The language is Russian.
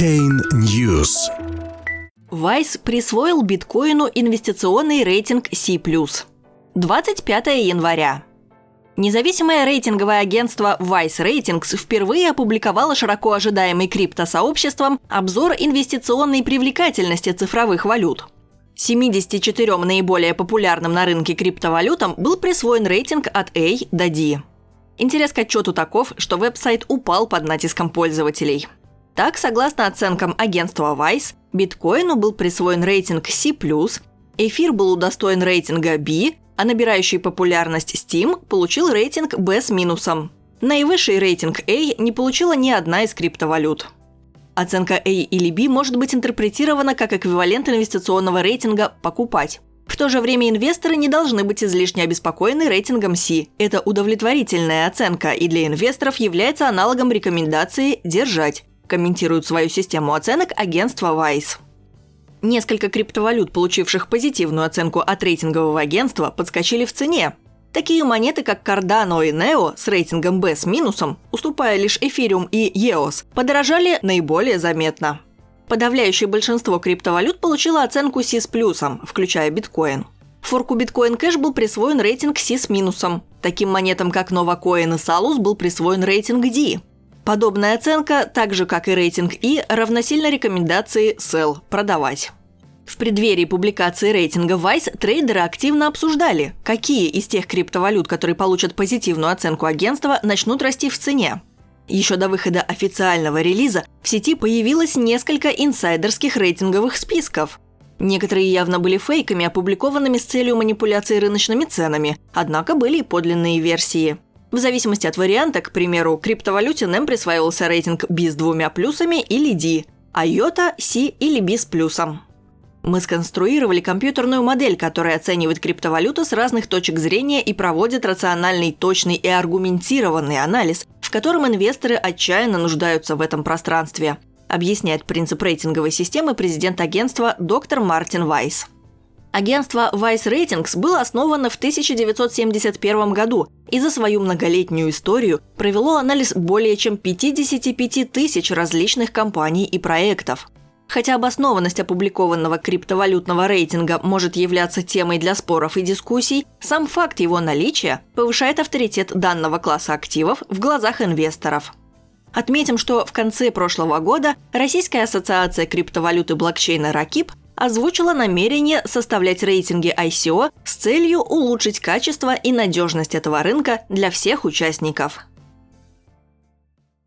Blockchain News. Вайс присвоил биткоину инвестиционный рейтинг C+. 25 января. Независимое рейтинговое агентство Vice Ratings впервые опубликовало широко ожидаемый криптосообществом обзор инвестиционной привлекательности цифровых валют. 74 наиболее популярным на рынке криптовалютам был присвоен рейтинг от A до D. Интерес к отчету таков, что веб-сайт упал под натиском пользователей – так, согласно оценкам агентства Vice, биткоину был присвоен рейтинг C+, эфир был удостоен рейтинга B, а набирающий популярность Steam получил рейтинг B с минусом. Наивысший рейтинг A не получила ни одна из криптовалют. Оценка A или B может быть интерпретирована как эквивалент инвестиционного рейтинга «покупать». В то же время инвесторы не должны быть излишне обеспокоены рейтингом C. Это удовлетворительная оценка и для инвесторов является аналогом рекомендации «держать» комментирует свою систему оценок агентство Vice. Несколько криптовалют, получивших позитивную оценку от рейтингового агентства, подскочили в цене. Такие монеты, как Cardano и Neo с рейтингом B с минусом, уступая лишь Ethereum и EOS, подорожали наиболее заметно. Подавляющее большинство криптовалют получило оценку C с плюсом, включая биткоин. Форку Bitcoin Cash был присвоен рейтинг C с минусом. Таким монетам, как Novacoin и Salus, был присвоен рейтинг D. Подобная оценка, так же как и рейтинг И, равносильно рекомендации Sell – продавать. В преддверии публикации рейтинга Vice трейдеры активно обсуждали, какие из тех криптовалют, которые получат позитивную оценку агентства, начнут расти в цене. Еще до выхода официального релиза в сети появилось несколько инсайдерских рейтинговых списков. Некоторые явно были фейками, опубликованными с целью манипуляции рыночными ценами, однако были и подлинные версии – в зависимости от варианта, к примеру, криптовалюте NEM присваивался рейтинг B с двумя плюсами или D, а IOTA – C или B с плюсом. Мы сконструировали компьютерную модель, которая оценивает криптовалюту с разных точек зрения и проводит рациональный, точный и аргументированный анализ, в котором инвесторы отчаянно нуждаются в этом пространстве, объясняет принцип рейтинговой системы президент агентства доктор Мартин Вайс. Агентство Vice Ratings было основано в 1971 году и за свою многолетнюю историю провело анализ более чем 55 тысяч различных компаний и проектов. Хотя обоснованность опубликованного криптовалютного рейтинга может являться темой для споров и дискуссий, сам факт его наличия повышает авторитет данного класса активов в глазах инвесторов. Отметим, что в конце прошлого года Российская ассоциация криптовалюты блокчейна «Ракип» озвучила намерение составлять рейтинги ICO с целью улучшить качество и надежность этого рынка для всех участников.